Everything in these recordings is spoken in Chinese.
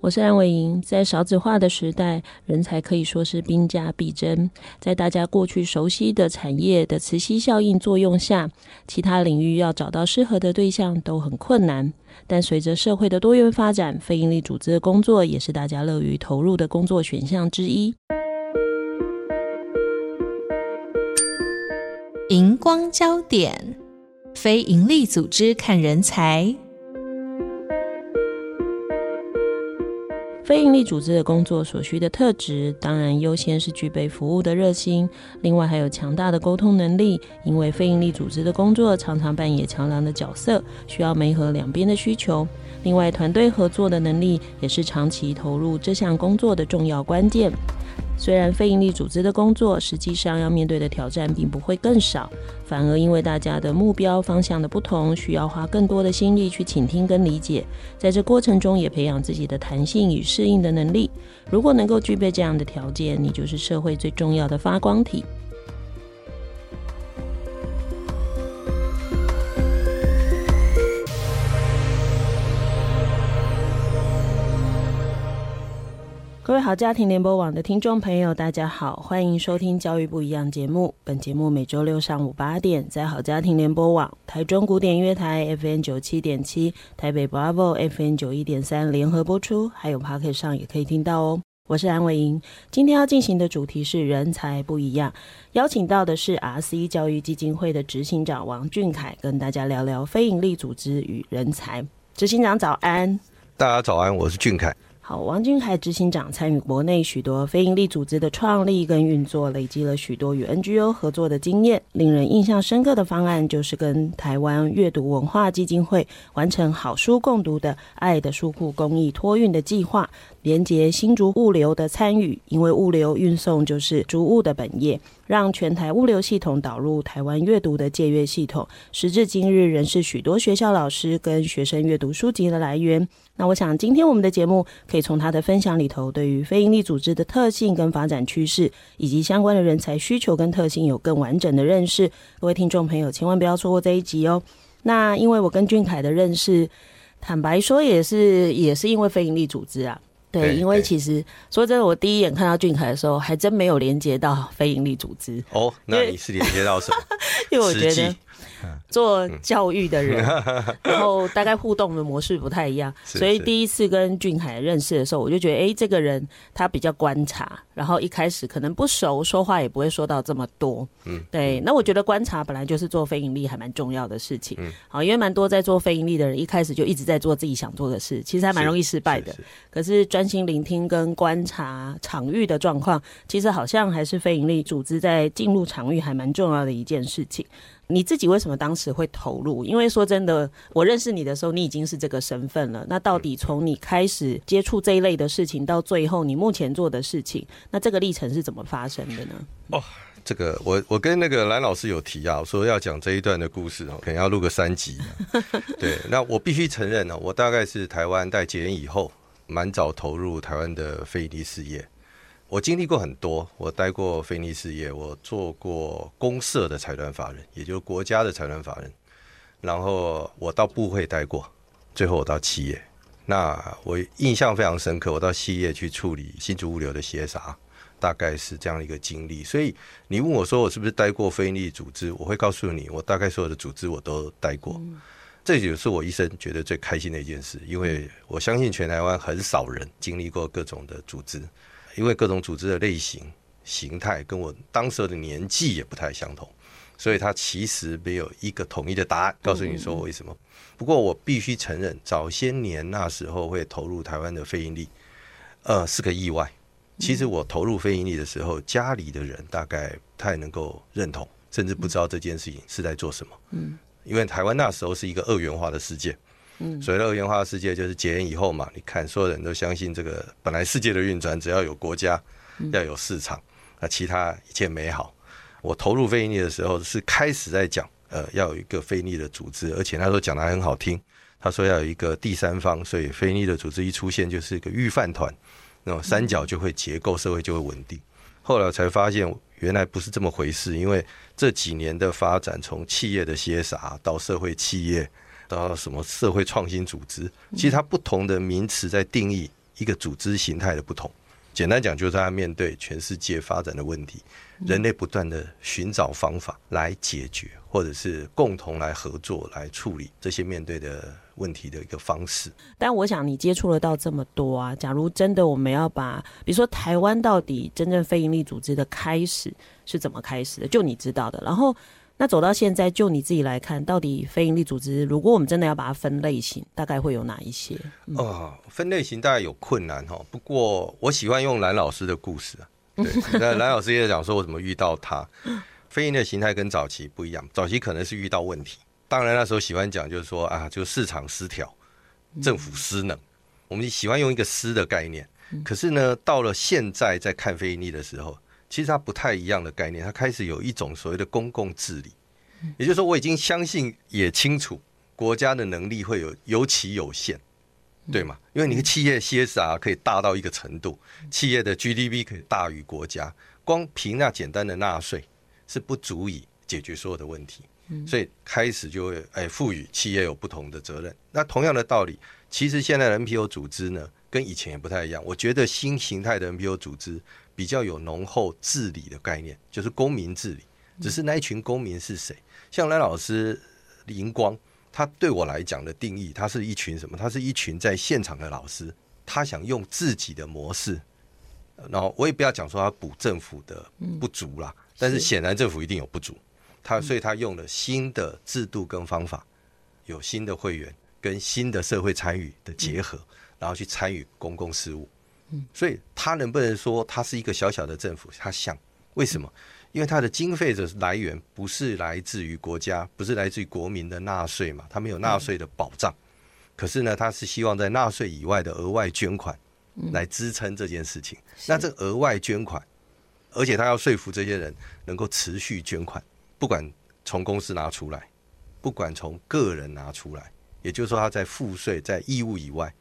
我是安伟莹，在少子化的时代，人才可以说是兵家必争。在大家过去熟悉的产业的磁吸效应作用下，其他领域要找到适合的对象都很困难。但随着社会的多元发展，非营利组织的工作也是大家乐于投入的工作选项之一。荧光焦点，非营利组织看人才。非营利组织的工作所需的特质，当然优先是具备服务的热心，另外还有强大的沟通能力。因为非营利组织的工作常常扮演桥梁的角色，需要媒合两边的需求。另外，团队合作的能力也是长期投入这项工作的重要关键。虽然非营利组织的工作实际上要面对的挑战并不会更少，反而因为大家的目标方向的不同，需要花更多的心力去倾听跟理解，在这过程中也培养自己的弹性与适应的能力。如果能够具备这样的条件，你就是社会最重要的发光体。各位好家庭联播网的听众朋友，大家好，欢迎收听《教育不一样》节目。本节目每周六上午八点，在好家庭联播网、台中古典音乐台 FN 九七点七、台北 Bravo FN 九一点三联合播出，还有 Podcast 上也可以听到哦。我是安伟莹，今天要进行的主题是人才不一样，邀请到的是 RC 教育基金会的执行长王俊凯，跟大家聊聊非营利组织与人才。执行长早安，大家早安，我是俊凯。好，王俊凯执行长参与国内许多非营利组织的创立跟运作，累积了许多与 NGO 合作的经验。令人印象深刻的方案，就是跟台湾阅读文化基金会完成好书共读的爱的书库公益托运的计划。连接新竹物流的参与，因为物流运送就是竹物的本业，让全台物流系统导入台湾阅读的借阅系统。时至今日，仍是许多学校老师跟学生阅读书籍的来源。那我想，今天我们的节目可以从他的分享里头，对于非营利组织的特性跟发展趋势，以及相关的人才需求跟特性，有更完整的认识。各位听众朋友，千万不要错过这一集哦。那因为我跟俊凯的认识，坦白说，也是也是因为非营利组织啊。对，因为其实说真的，我第一眼看到俊凯的时候，还真没有连接到非营利组织。哦，那你是连接到什么？因为我觉得。做教育的人，然后大概互动的模式不太一样，所以第一次跟俊凯认识的时候，我就觉得，哎，这个人他比较观察，然后一开始可能不熟，说话也不会说到这么多。嗯，对。那我觉得观察本来就是做非盈利还蛮重要的事情。嗯，好，因为蛮多在做非盈利的人，一开始就一直在做自己想做的事，其实还蛮容易失败的。可是专心聆听跟观察场域的状况，其实好像还是非盈利组织在进入场域还蛮重要的一件事情。你自己为什么当时会投入？因为说真的，我认识你的时候，你已经是这个身份了。那到底从你开始接触这一类的事情，到最后你目前做的事情，那这个历程是怎么发生的呢？哦，这个我我跟那个蓝老师有提啊，说要讲这一段的故事哦，可能要录个三集。对，那我必须承认呢，我大概是台湾在解严以后，蛮早投入台湾的非营利事业。我经历过很多，我待过非营利事业，我做过公社的财团法人，也就是国家的财团法人，然后我到部会待过，最后我到企业。那我印象非常深刻，我到企业去处理新竹物流的 CSR，大概是这样的一个经历。所以你问我说我是不是待过非营利组织，我会告诉你，我大概所有的组织我都待过。嗯、这也是我一生觉得最开心的一件事，因为我相信全台湾很少人经历过各种的组织。因为各种组织的类型、形态跟我当时的年纪也不太相同，所以它其实没有一个统一的答案告诉你说为什么。不过我必须承认，早些年那时候会投入台湾的非盈利，呃，是个意外。其实我投入非盈利的时候，家里的人大概不太能够认同，甚至不知道这件事情是在做什么。嗯，因为台湾那时候是一个二元化的世界。嗯，所谓的二元化世界就是解严以后嘛，你看所有人都相信这个本来世界的运转只要有国家，要有市场，那，其他一切美好。我投入非营利的时候，是开始在讲，呃，要有一个非营利的组织，而且那时候讲的还很好听。他说要有一个第三方，所以非营利的组织一出现，就是一个预饭团，那种三角就会结构，社会就会稳定。后来才发现，原来不是这么回事，因为这几年的发展，从企业的歇傻到社会企业，到什么社会创新组织，其实它不同的名词在定义一个组织形态的不同。简单讲，就是他面对全世界发展的问题，人类不断的寻找方法来解决，或者是共同来合作来处理这些面对的问题的一个方式。但我想你接触了到这么多啊，假如真的我们要把，比如说台湾到底真正非营利组织的开始是怎么开始的，就你知道的，然后。那走到现在，就你自己来看，到底非营利组织，如果我们真的要把它分类型，大概会有哪一些？嗯、哦，分类型大概有困难哈。不过我喜欢用蓝老师的故事啊。对，那蓝老师也讲说我怎么遇到他。非营利的形态跟早期不一样，早期可能是遇到问题。当然那时候喜欢讲就是说啊，就市场失调，政府失能。我们喜欢用一个“失”的概念。可是呢，到了现在在看非盈利的时候。其实它不太一样的概念，它开始有一种所谓的公共治理，也就是说，我已经相信也清楚国家的能力会有尤其有限，对吗？因为你的企业 CSR 可以大到一个程度，企业的 GDP 可以大于国家，光凭那简单的纳税是不足以解决所有的问题，所以开始就会哎赋予企业有不同的责任。那同样的道理，其实现在的 NPO 组织呢，跟以前也不太一样。我觉得新形态的 NPO 组织。比较有浓厚治理的概念，就是公民治理。只是那一群公民是谁？像蓝老师荧光，他对我来讲的定义，他是一群什么？他是一群在现场的老师，他想用自己的模式。然后我也不要讲说他补政府的不足啦，但是显然政府一定有不足。他所以他用了新的制度跟方法，有新的会员跟新的社会参与的结合，然后去参与公共事务。所以他能不能说他是一个小小的政府？他像为什么？因为他的经费的来源不是来自于国家，不是来自于国民的纳税嘛？他没有纳税的保障。可是呢，他是希望在纳税以外的额外捐款来支撑这件事情。那这额外捐款，而且他要说服这些人能够持续捐款，不管从公司拿出来，不管从个人拿出来，也就是说他在赋税在义务以外。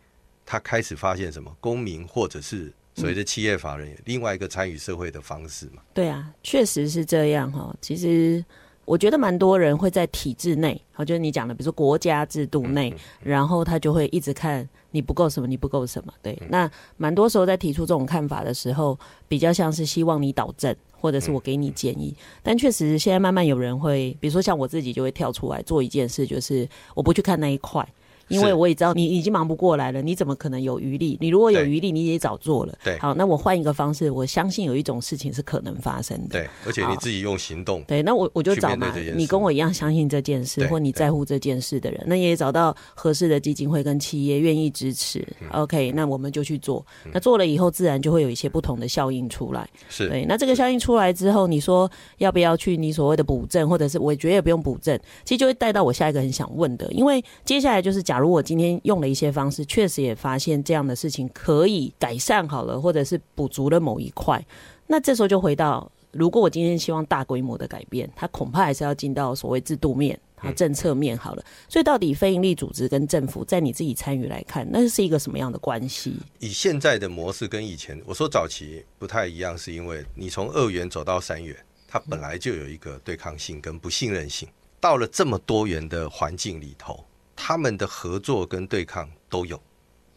他开始发现什么？公民或者是所谓的企业法人，另外一个参与社会的方式嘛？对啊，确实是这样哈。其实我觉得蛮多人会在体制内，好，就是你讲的，比如说国家制度内，然后他就会一直看你不够什么，你不够什么。对，那蛮多时候在提出这种看法的时候，比较像是希望你导正，或者是我给你建议。但确实现在慢慢有人会，比如说像我自己就会跳出来做一件事，就是我不去看那一块。因为我也知道你已经忙不过来了，你怎么可能有余力？你如果有余力，你也早做了。对，好，那我换一个方式，我相信有一种事情是可能发生的。对，而且你自己用行动。对，那我我就找嘛，你跟我一样相信这件事，或你在乎这件事的人，那也找到合适的基金会跟企业愿意支持。嗯、OK，那我们就去做。那做了以后，自然就会有一些不同的效应出来。是对，那这个效应出来之后，你说要不要去你所谓的补正，或者是我觉得也不用补正，其实就会带到我下一个很想问的，因为接下来就是，假如我今天用。了一些方式，确实也发现这样的事情可以改善好了，或者是补足了某一块。那这时候就回到，如果我今天希望大规模的改变，它恐怕还是要进到所谓制度面、和政策面好了。所以，到底非营利组织跟政府，在你自己参与来看，那是一个什么样的关系？以现在的模式跟以前，我说早期不太一样，是因为你从二元走到三元，它本来就有一个对抗性跟不信任性。到了这么多元的环境里头。他们的合作跟对抗都有，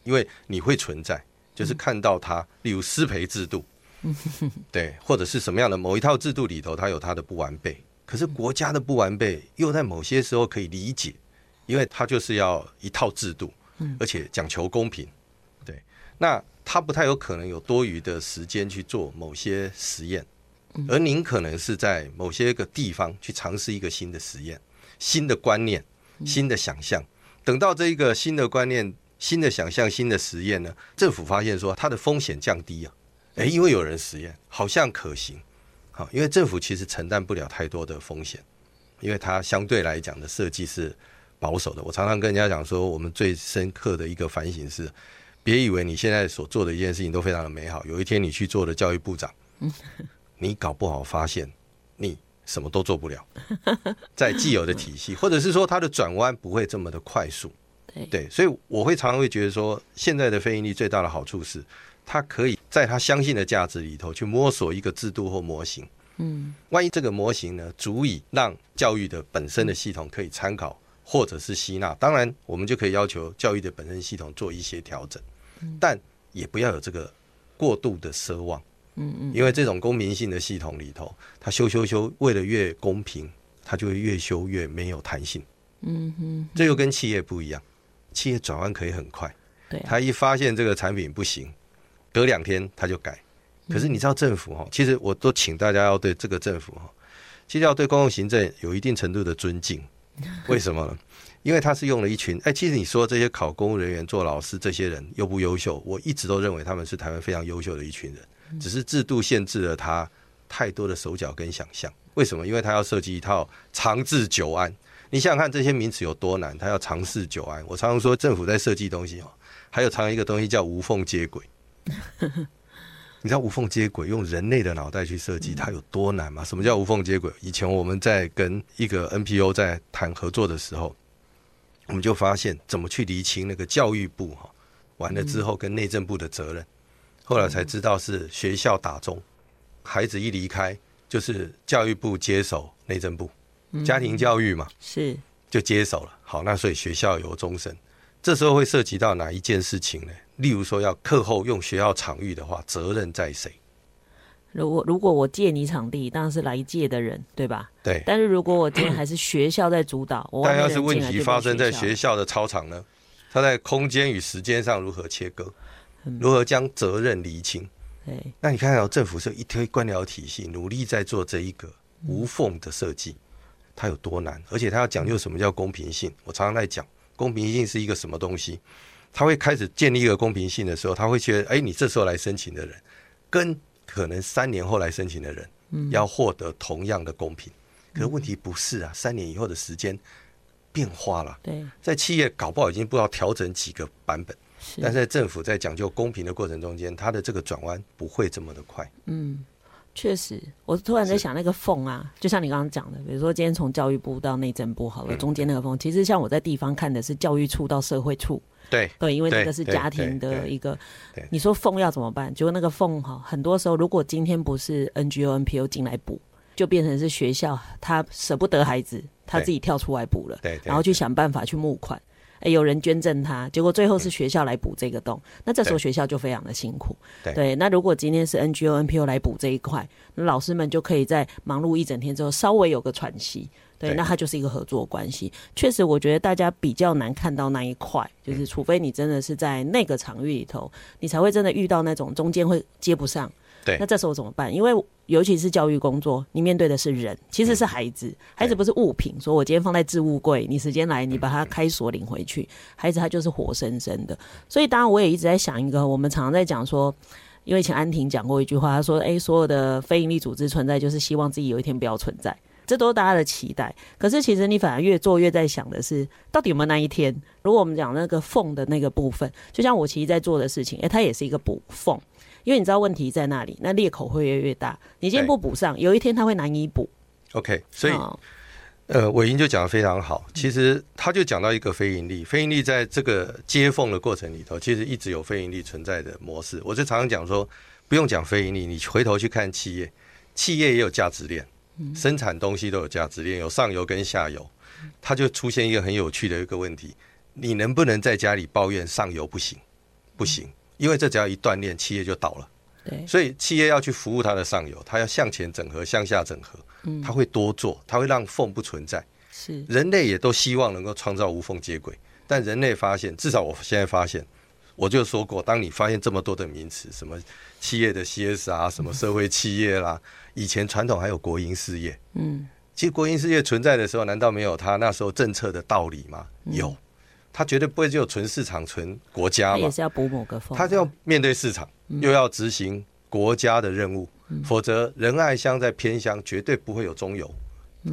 因为你会存在，就是看到他，例如失培制度，对，或者是什么样的某一套制度里头，它有它的不完备。可是国家的不完备，又在某些时候可以理解，因为它就是要一套制度，而且讲求公平。对，那他不太有可能有多余的时间去做某些实验，而您可能是在某些个地方去尝试一个新的实验、新的观念。新的想象，等到这一个新的观念、新的想象、新的实验呢，政府发现说它的风险降低啊，诶，因为有人实验，好像可行，好，因为政府其实承担不了太多的风险，因为它相对来讲的设计是保守的。我常常跟人家讲说，我们最深刻的一个反省是，别以为你现在所做的一件事情都非常的美好，有一天你去做了教育部长，你搞不好发现你什么都做不了，在既有的体系，或者是说它的转弯不会这么的快速。对，所以我会常常会觉得说，现在的非盈利最大的好处是，它可以在他相信的价值里头去摸索一个制度或模型。嗯，万一这个模型呢，足以让教育的本身的系统可以参考或者是吸纳，当然我们就可以要求教育的本身系统做一些调整，但也不要有这个过度的奢望。嗯嗯，因为这种公平性的系统里头，它修修修，为了越公平，它就会越修越没有弹性。嗯哼，这又跟企业不一样。企业转弯可以很快，对、啊，他一发现这个产品不行，隔两天他就改。可是你知道政府哈，其实我都请大家要对这个政府哈，其实要对公共行政有一定程度的尊敬。为什么呢？因为他是用了一群哎，其实你说这些考公务人员、做老师这些人优不优秀？我一直都认为他们是台湾非常优秀的一群人，只是制度限制了他太多的手脚跟想象。为什么？因为他要设计一套长治久安。你想想看，这些名词有多难？他要长治久安。我常常说，政府在设计东西哦，还有常常一个东西叫无缝接轨。你知道无缝接轨用人类的脑袋去设计，它有多难吗？什么叫无缝接轨？以前我们在跟一个 NPO 在谈合作的时候，我们就发现怎么去厘清那个教育部哈完了之后跟内政部的责任。后来才知道是学校打中，孩子一离开就是教育部接手内政部。家庭教育嘛，是就接手了。好，那所以学校有终身，这时候会涉及到哪一件事情呢？例如说要课后用学校场域的话，责任在谁？如果如果我借你场地，当然是来借的人，对吧？对。但是如果我今天还是学校在主导，但要是问题发生在学校的操场呢？他在空间与时间上如何切割？如何将责任厘清？对。那你看到政府是一推官僚体系，努力在做这一个无缝的设计。它有多难，而且它要讲究什么叫公平性。我常常在讲，公平性是一个什么东西？他会开始建立一个公平性的时候，他会觉得，哎，你这时候来申请的人，跟可能三年后来申请的人，要获得同样的公平。可是问题不是啊，三年以后的时间变化了。对，在企业搞不好已经不知道调整几个版本，但是在政府在讲究公平的过程中间，它的这个转弯不会这么的快。嗯。确实，我突然在想那个缝啊，就像你刚刚讲的，比如说今天从教育部到内政部好了，中间那个缝，其实像我在地方看的是教育处到社会处，对对，因为这个是家庭的一个，你说缝要怎么办？结果那个缝哈，很多时候如果今天不是 NGO、NPO 进来补，就变成是学校他舍不得孩子，他自己跳出来补了，对，然后去想办法去募款。哎，有人捐赠他，结果最后是学校来补这个洞，嗯，那这时候学校就非常的辛苦。对，对，那如果今天是 NGO、NPO 来补这一块，那老师们就可以在忙碌一整天之后稍微有个喘息。对，对，那它就是一个合作关系。确实，我觉得大家比较难看到那一块，就是除非你真的是在那个场域里头，你才会真的遇到那种中间会接不上。对，那这时候怎么办？因为尤其是教育工作，你面对的是人，其实是孩子，嗯、孩子不是物品。说我今天放在置物柜，你时间来，你把它开锁领回去，孩子他就是活生生的。所以，当然我也一直在想一个，我们常常在讲说，因为以前安婷讲过一句话，她说：“哎，所有的非营利组织存在，就是希望自己有一天不要存在。”这都是大家的期待。可是，其实你反而越做越在想的是，到底有没有那一天？如果我们讲那个缝的那个部分，就像我其实在做的事情，哎，它也是一个补缝。因为你知道问题在那里，那裂口会越来越大。你今天不补上，有一天它会难以补。OK，所以，哦、呃，伟英就讲的非常好。其实他就讲到一个非盈利，非盈利在这个接缝的过程里头，其实一直有非盈利存在的模式。我就常常讲说，不用讲非盈利，你回头去看企业，企业也有价值链，生产东西都有价值链，有上游跟下游，它就出现一个很有趣的一个问题：你能不能在家里抱怨上游不行？不行。因为这只要一断链，企业就倒了。对，所以企业要去服务它的上游，它要向前整合，向下整合。嗯，它会多做，它会让缝不存在。是，人类也都希望能够创造无缝接轨，但人类发现，至少我现在发现，我就说过，当你发现这么多的名词，什么企业的 CS 啊什么社会企业啦，以前传统还有国营事业。嗯，其实国营事业存在的时候，难道没有它那时候政策的道理吗？有。他绝对不会只有纯市场、纯国家嘛，也是要补某个缝。他就要面对市场，又要执行国家的任务，否则仁爱乡在偏乡绝对不会有中油。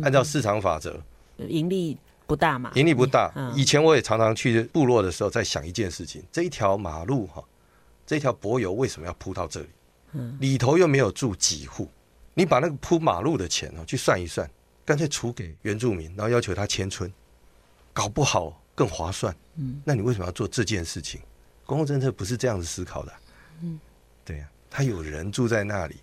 按照市场法则，盈利不大嘛？盈利不大。以前我也常常去部落的时候，在想一件事情：这一条马路哈，这条柏油为什么要铺到这里？里头又没有住几户？你把那个铺马路的钱哦，去算一算，干脆除给原住民，然后要求他迁村，搞不好更划算。嗯，那你为什么要做这件事情？公共政策不是这样子思考的。嗯，对呀、啊，他有人住在那里，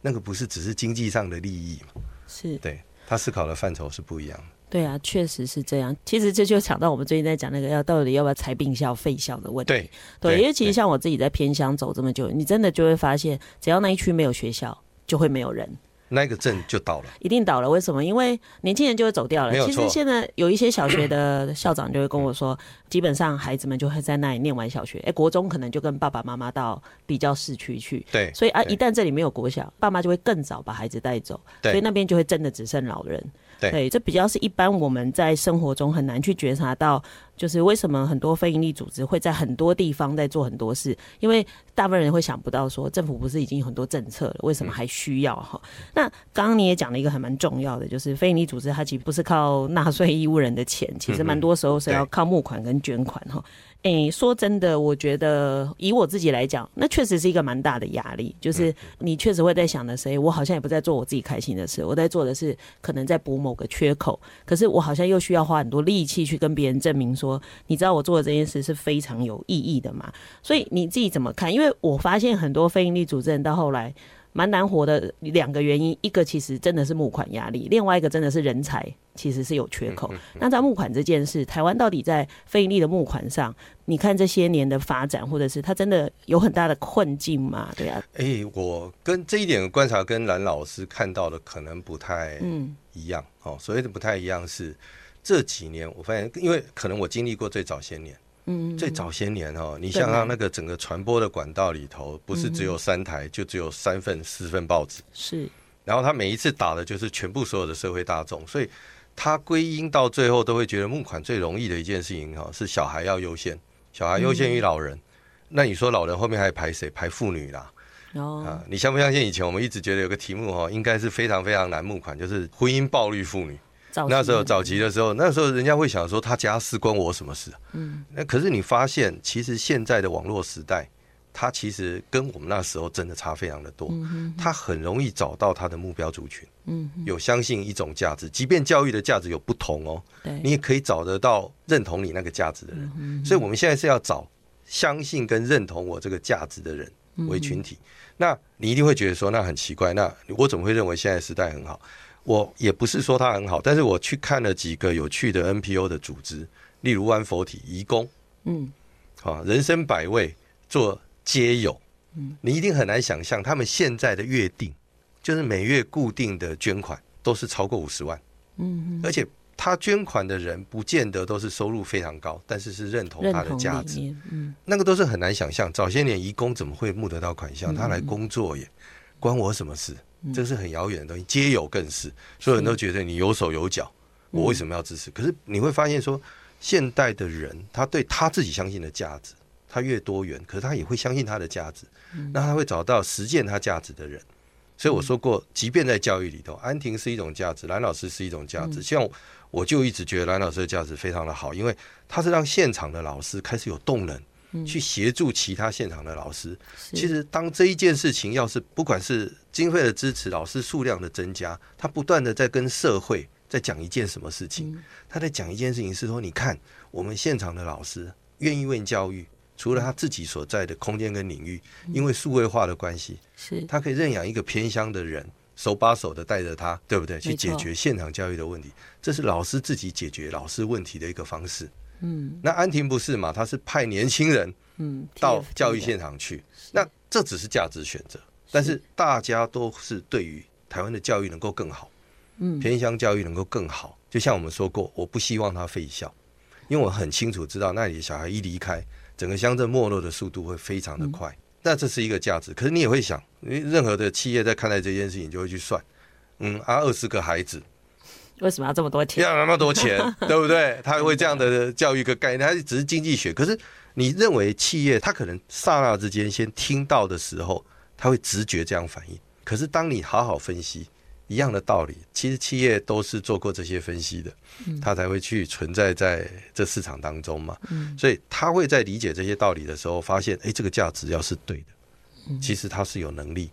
那个不是只是经济上的利益嘛？是，对，他思考的范畴是不一样的。对啊，确实是这样。其实这就想到我们最近在讲那个要到底要不要拆病校废校的问题。对，对，因为其实像我自己在偏乡走这么久，你真的就会发现，只要那一区没有学校，就会没有人。那个镇就倒了，一定倒了。为什么？因为年轻人就会走掉了。其实现在有一些小学的校长就会跟我说，基本上孩子们就会在那里念完小学，哎，国中可能就跟爸爸妈妈到比较市区去。对。所以啊，一旦这里没有国小，爸妈就会更早把孩子带走。对。所以那边就会真的只剩老人。对，对，这比较是一般我们在生活中很难去觉察到，就是为什么很多非营利组织会在很多地方在做很多事，因为大部分人会想不到说，政府不是已经有很多政策了，为什么还需要哈？嗯、那刚刚你也讲了一个还蛮重要的，就是非营利组织它其实不是靠纳税义务人的钱，其实蛮多时候是要靠募款跟捐款哈。哎、欸，说真的，我觉得以我自己来讲，那确实是一个蛮大的压力。就是你确实会在想的是，我好像也不在做我自己开心的事，我在做的是可能在补某个缺口。可是我好像又需要花很多力气去跟别人证明说，你知道我做的这件事是非常有意义的嘛？所以你自己怎么看？因为我发现很多非营利组织人到后来。蛮难活的两个原因，一个其实真的是募款压力，另外一个真的是人才其实是有缺口。那在募款这件事，台湾到底在非营利的募款上，你看这些年的发展，或者是它真的有很大的困境吗？对啊，哎、欸，我跟这一点观察跟蓝老师看到的可能不太一样。哦，所谓的不太一样是这几年我发现，因为可能我经历过最早些年。嗯，最早些年哦，你想想那个整个传播的管道里头，不是只有三台，就只有三份、四份报纸。是，然后他每一次打的就是全部所有的社会大众，所以他归因到最后都会觉得募款最容易的一件事情哈，是小孩要优先，小孩优先于老人。那你说老人后面还排谁？排妇女啦。哦，啊，你相不相信？以前我们一直觉得有个题目哈，应该是非常非常难募款，就是婚姻暴力妇女。那时候早期的时候，那时候人家会想说他家事关我什么事？嗯，那可是你发现，其实现在的网络时代，它其实跟我们那时候真的差非常的多。嗯他很容易找到他的目标族群。嗯，有相信一种价值，即便教育的价值有不同哦，你也可以找得到认同你那个价值的人。所以我们现在是要找相信跟认同我这个价值的人为群体。那你一定会觉得说，那很奇怪，那我怎么会认为现在时代很好？我也不是说他很好，但是我去看了几个有趣的 NPO 的组织，例如湾佛体、移工，嗯，啊，人生百味做皆有，嗯，你一定很难想象他们现在的约定，就是每月固定的捐款都是超过五十万，嗯，而且他捐款的人不见得都是收入非常高，但是是认同他的价值，嗯，那个都是很难想象。早些年移工怎么会募得到款项？他来工作耶关我什么事？这是很遥远的东西，皆有更是，所有人都觉得你有手有脚，我为什么要支持？可是你会发现说，现代的人他对他自己相信的价值，他越多元，可是他也会相信他的价值，那他会找到实践他价值的人。所以我说过，即便在教育里头，安婷是一种价值，蓝老师是一种价值。像我就一直觉得蓝老师的价值非常的好，因为他是让现场的老师开始有动能。去协助其他现场的老师。其实，当这一件事情要是不管是经费的支持、老师数量的增加，他不断的在跟社会在讲一件什么事情？他在讲一件事情是说，你看我们现场的老师愿意为教育，除了他自己所在的空间跟领域，因为数位化的关系，是他可以认养一个偏乡的人，手把手的带着他，对不对？去解决现场教育的问题，这是老师自己解决老师问题的一个方式。嗯，那安婷不是嘛？他是派年轻人，嗯，到教育现场去。那这只是价值选择，但是大家都是对于台湾的教育能够更好，嗯，偏乡教育能够更好。就像我们说过，我不希望他废校，因为我很清楚知道那里的小孩一离开，整个乡镇没落的速度会非常的快。那这是一个价值。可是你也会想，因为任何的企业在看待这件事情，就会去算，嗯，啊，二十个孩子。为什么要这么多钱？要那么多钱，对不对？他会这样的教育一个概念，他只是经济学。可是你认为企业他可能刹那之间先听到的时候，他会直觉这样反应。可是当你好好分析，一样的道理，其实企业都是做过这些分析的，他才会去存在在这市场当中嘛。嗯所以他会在理解这些道理的时候，发现，哎，这个价值要是对的，其实他是有能力。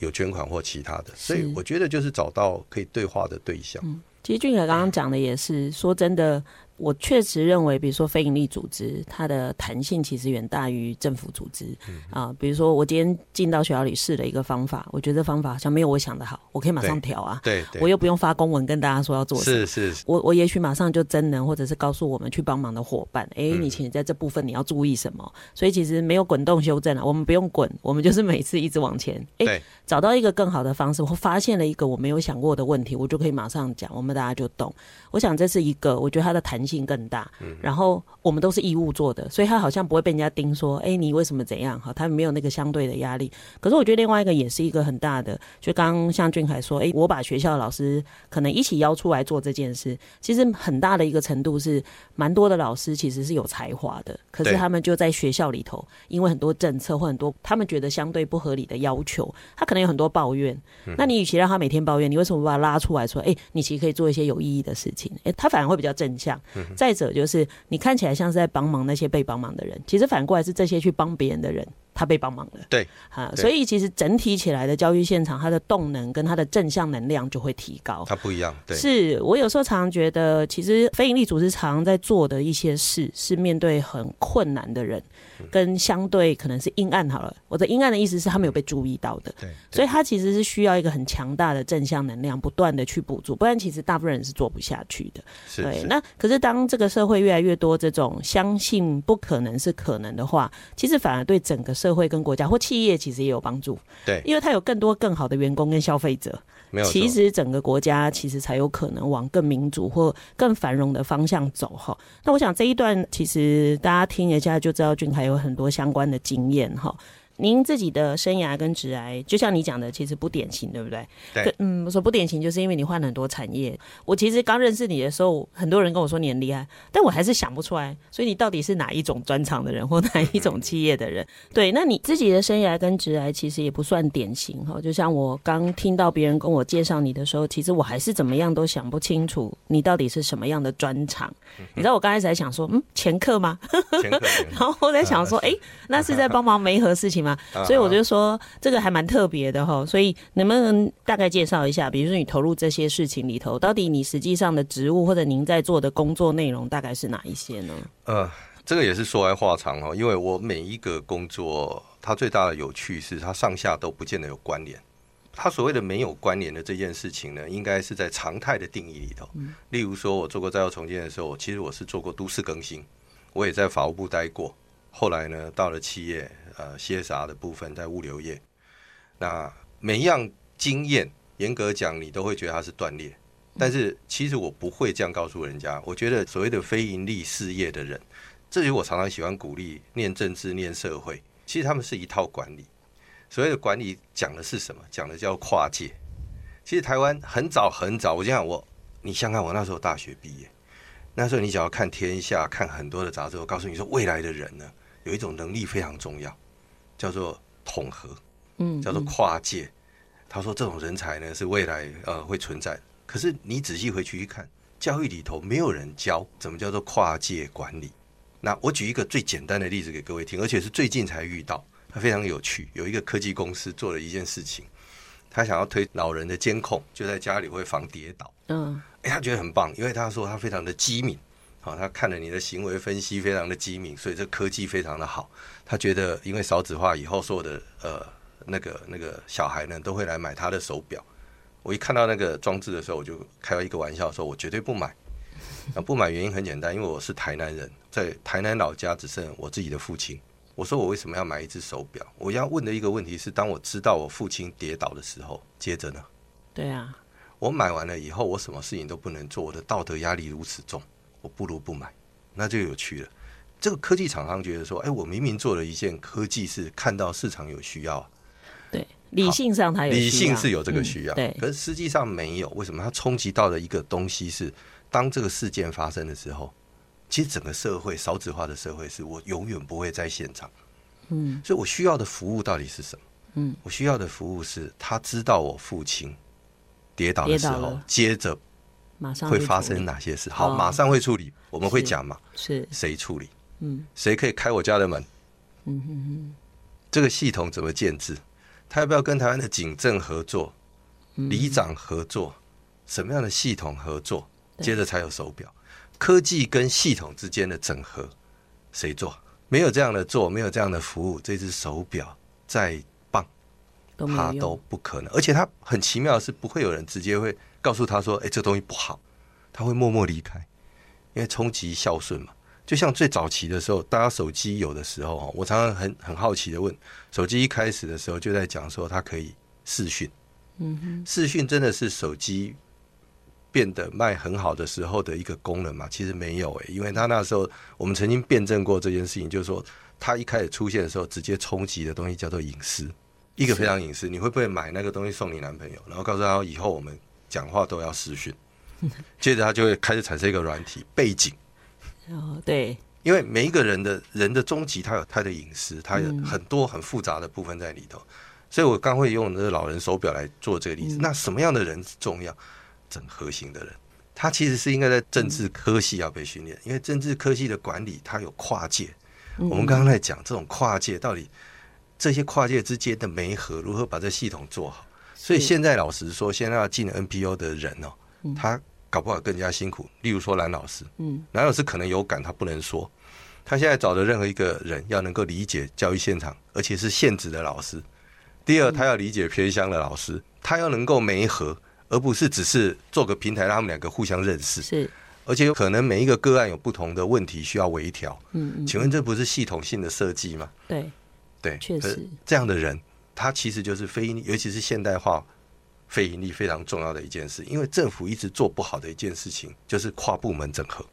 有捐款或其他的，所以我觉得就是找到可以对话的对象。嗯，其实俊凯刚刚讲的也是，说真的。我确实认为，比如说非营利组织，它的弹性其实远大于政府组织啊、呃。比如说，我今天进到学校里试了一个方法，我觉得这方法好像没有我想的好，我可以马上调啊。对，对，我又不用发公文跟大家说要做什么。是是，是。我我也许马上就真能，或者是告诉我们去帮忙的伙伴，哎、欸，你请你在这部分你要注意什么？嗯、所以其实没有滚动修正啊，我们不用滚，我们就是每次一直往前。哎、欸，找到一个更好的方式，或发现了一个我没有想过的问题，我就可以马上讲，我们大家就懂。我想这是一个，我觉得它的弹性更大。嗯然后我们都是义务做的，所以他好像不会被人家盯说，哎，你为什么怎样？哈，他没有那个相对的压力。可是我觉得另外一个也是一个很大的，就刚刚像俊凯说，哎，我把学校的老师可能一起邀出来做这件事，其实很大的一个程度是，蛮多的老师其实是有才华的，可是他们就在学校里头，因为很多政策或很多他们觉得相对不合理的要求，他可能有很多抱怨。那你与其让他每天抱怨，你为什么不把他拉出来说，哎，你其实可以做一些有意义的事情？哎，他反而会比较正向。再者就是。你看起来像是在帮忙那些被帮忙的人，其实反过来是这些去帮别人的人，他被帮忙了。对，啊，所以其实整体起来的教育现场，它的动能跟它的正向能量就会提高。它不一样，对。是我有时候常常觉得，其实非营利组织常常在做的一些事，是面对很困难的人。跟相对可能是阴暗好了，我的阴暗的意思是他没有被注意到的，对，所以他其实是需要一个很强大的正向能量，不断的去补助，不然其实大部分人是做不下去的。是，对。那可是当这个社会越来越多这种相信不可能是可能的话，其实反而对整个社会跟国家或企业其实也有帮助。对，因为它有更多更好的员工跟消费者。其实整个国家其实才有可能往更民主或更繁荣的方向走哈。那我想这一段其实大家听一下就知道俊凯有很多相关的经验哈。您自己的生涯跟职涯，就像你讲的，其实不典型，对不对？对。嗯，我说不典型，就是因为你换了很多产业。我其实刚认识你的时候，很多人跟我说你很厉害，但我还是想不出来。所以你到底是哪一种专长的人，或哪一种企业的人？对。那你自己的生涯跟职涯，其实也不算典型哈。就像我刚听到别人跟我介绍你的时候，其实我还是怎么样都想不清楚你到底是什么样的专长。你知道我刚开始还想说，嗯，前客吗？前客。然后我在想说，哎、欸，那是在帮忙媒合事情吗？所以我就说这个还蛮特别的哈，所以能不能大概介绍一下，比如说你投入这些事情里头，到底你实际上的职务或者您在做的工作内容大概是哪一些呢？呃，这个也是说来话长哦，因为我每一个工作它最大的有趣是它上下都不见得有关联。它所谓的没有关联的这件事情呢，应该是在常态的定义里头。例如说我做过再造重建的时候，其实我是做过都市更新，我也在法务部待过，后来呢到了企业。呃，CSR 的部分在物流业，那每一样经验，严格讲，你都会觉得它是断裂。但是其实我不会这样告诉人家。我觉得所谓的非营利事业的人，这里我常常喜欢鼓励念政治、念社会。其实他们是一套管理。所谓的管理讲的是什么？讲的叫跨界。其实台湾很早很早，我就想我，你想想看，我那时候大学毕业，那时候你只要看天下，看很多的杂志，我告诉你说，未来的人呢，有一种能力非常重要。叫做统合，嗯，叫做跨界。他说这种人才呢是未来呃会存在。可是你仔细回去一看，教育里头没有人教怎么叫做跨界管理。那我举一个最简单的例子给各位听，而且是最近才遇到，它非常有趣。有一个科技公司做了一件事情，他想要推老人的监控，就在家里会防跌倒。嗯，哎，他觉得很棒，因为他说他非常的机敏。好，他看了你的行为分析，非常的机敏，所以这科技非常的好。他觉得，因为少子化以后，所有的呃那个那个小孩呢，都会来买他的手表。我一看到那个装置的时候，我就开了一个玩笑说，我绝对不买。啊不买原因很简单，因为我是台南人，在台南老家只剩我自己的父亲。我说我为什么要买一只手表？我要问的一个问题是，当我知道我父亲跌倒的时候，接着呢？对啊，我买完了以后，我什么事情都不能做，我的道德压力如此重。我不如不买，那就有趣了。这个科技厂商觉得说：“哎，我明明做了一件科技，是看到市场有需要啊。”对，理性上它有，理性是有这个需要，嗯、对。可是实际上没有，为什么？它冲击到的一个东西是，当这个事件发生的时候，其实整个社会少子化的社会是我永远不会在现场。嗯，所以我需要的服务到底是什么？嗯，我需要的服务是他知道我父亲跌倒的时候，接着。马上会发生哪些事？好，马上会处理。我们会讲嘛？是谁处理？嗯，谁可以开我家的门？嗯哼哼。这个系统怎么建制？他要不要跟台湾的警政合作、里长合作，什么样的系统合作？接着才有手表。科技跟系统之间的整合，谁做？没有这样的做，没有这样的服务，这只手表再棒，它都不可能。而且它很奇妙的是，不会有人直接会告诉他说：“哎，这东西不好。”他会默默离开，因为冲击孝顺嘛。就像最早期的时候，大家手机有的时候，我常常很很好奇的问：手机一开始的时候就在讲说它可以视讯，嗯哼，视讯真的是手机变得卖很好的时候的一个功能嘛？其实没有诶、因为他那时候我们曾经辩证过这件事情，就是说他一开始出现的时候，直接冲击的东西叫做隐私，一个非常隐私。你会不会买那个东西送你男朋友，然后告诉他以后我们讲话都要视讯？接着他就会开始产生一个软体背景。哦，对，因为每一个人的人的终极，他有他的隐私，他有很多很复杂的部分在里头。所以我刚会用那个老人手表来做这个例子。那什么样的人重要？整合型的人，他其实是应该在政治科系要被训练，因为政治科系的管理，它有跨界。我们刚刚在讲这种跨界，到底这些跨界之间的媒合，如何把这系统做好？所以现在老实说，现在要进 NPO 的人哦，他搞不好更加辛苦。例如说蓝老师，嗯，蓝老师可能有感，他不能说。他现在找的任何一个人，要能够理解教育现场，而且是现职的老师。第二，他要理解偏乡的老师，他要能够媒合。而不是只是做个平台，让他们两个互相认识。是，而且有可能每一个个案有不同的问题需要微调。嗯嗯，请问这不是系统性的设计吗？对，对，确实，这样的人，他其实就是非尤其是现代化非盈利非常重要的一件事。因为政府一直做不好的一件事情，就是跨部门整合。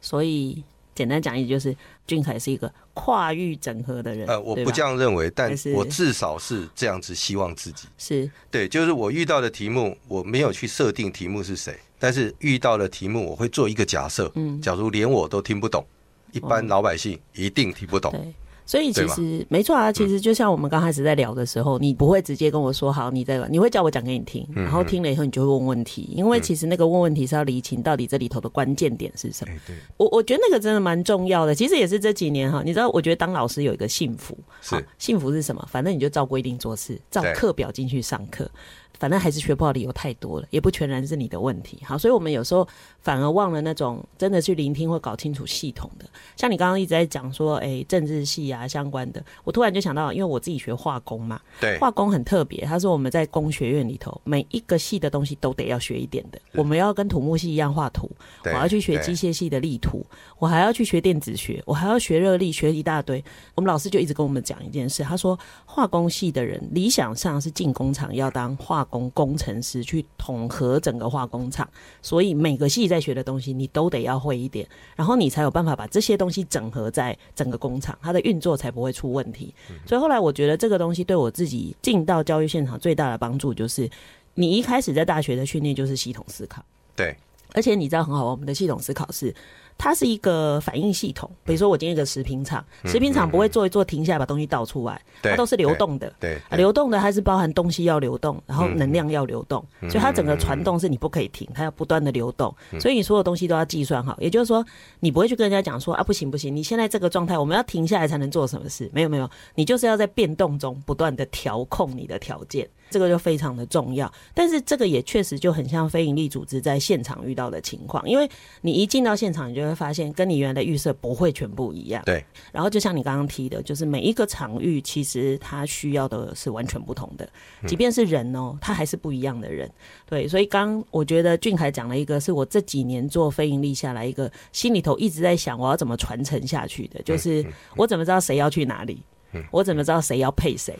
所以。简单讲，意思就是俊凯是一个跨域整合的人。呃，我不这样认为，但我至少是这样子希望自己是对。就是我遇到的题目，我没有去设定题目是谁，但是遇到的题目，我会做一个假设。嗯，假如连我都听不懂，一般老百姓一定听不懂。对。所以其实没错啊，其实就像我们刚开始在聊的时候，你不会直接跟我说好，你在，你会叫我讲给你听，然后听了以后你就会问问题，因为其实那个问问题是要厘清到底这里头的关键点是什么。我我觉得那个真的蛮重要的，其实也是这几年哈，你知道，我觉得当老师有一个幸福，是。幸福是什么？反正你就照规定做事，照课表进去上课。反正还是学不好理由太多了，也不全然是你的问题。好，所以我们有时候反而忘了那种真的去聆听或搞清楚系统的。像你刚刚一直在讲说，哎、欸，政治系啊相关的，我突然就想到，因为我自己学化工嘛，对，化工很特别。他说我们在工学院里头，每一个系的东西都得要学一点的。我们要跟土木系一样画图，我要去学机械系的力图，我还要去学电子学，我还要学热力，学一大堆。我们老师就一直跟我们讲一件事，他说化工系的人理想上是进工厂要当化工工程师去统合整个化工厂，所以每个系在学的东西你都得要会一点，然后你才有办法把这些东西整合在整个工厂，它的运作才不会出问题。所以后来我觉得这个东西对我自己进到教育现场最大的帮助就是，你一开始在大学的训练就是系统思考，对，而且你知道很好，我们的系统思考是。它是一个反应系统，比如说我今天一个食品厂，食品厂不会做一做停下来把东西倒出来，它都是流动的，对，啊，流动的它是包含东西要流动，然后能量要流动，所以它整个传动是你不可以停，它要不断的流动，所以你所有东西都要计算好，也就是说你不会去跟人家讲说啊不行不行，你现在这个状态我们要停下来才能做什么事，没有没有，你就是要在变动中不断的调控你的条件。这个就非常的重要，但是这个也确实就很像非营利组织在现场遇到的情况，因为你一进到现场，你就会发现跟你原来的预设不会全部一样。对。然后就像你刚刚提的，就是每一个场域其实它需要的是完全不同的，即便是人哦，他还是不一样的人。对。所以刚我觉得俊凯讲了一个，是我这几年做非营利下来一个心里头一直在想，我要怎么传承下去的，就是我怎么知道谁要去哪里，我怎么知道谁要配谁。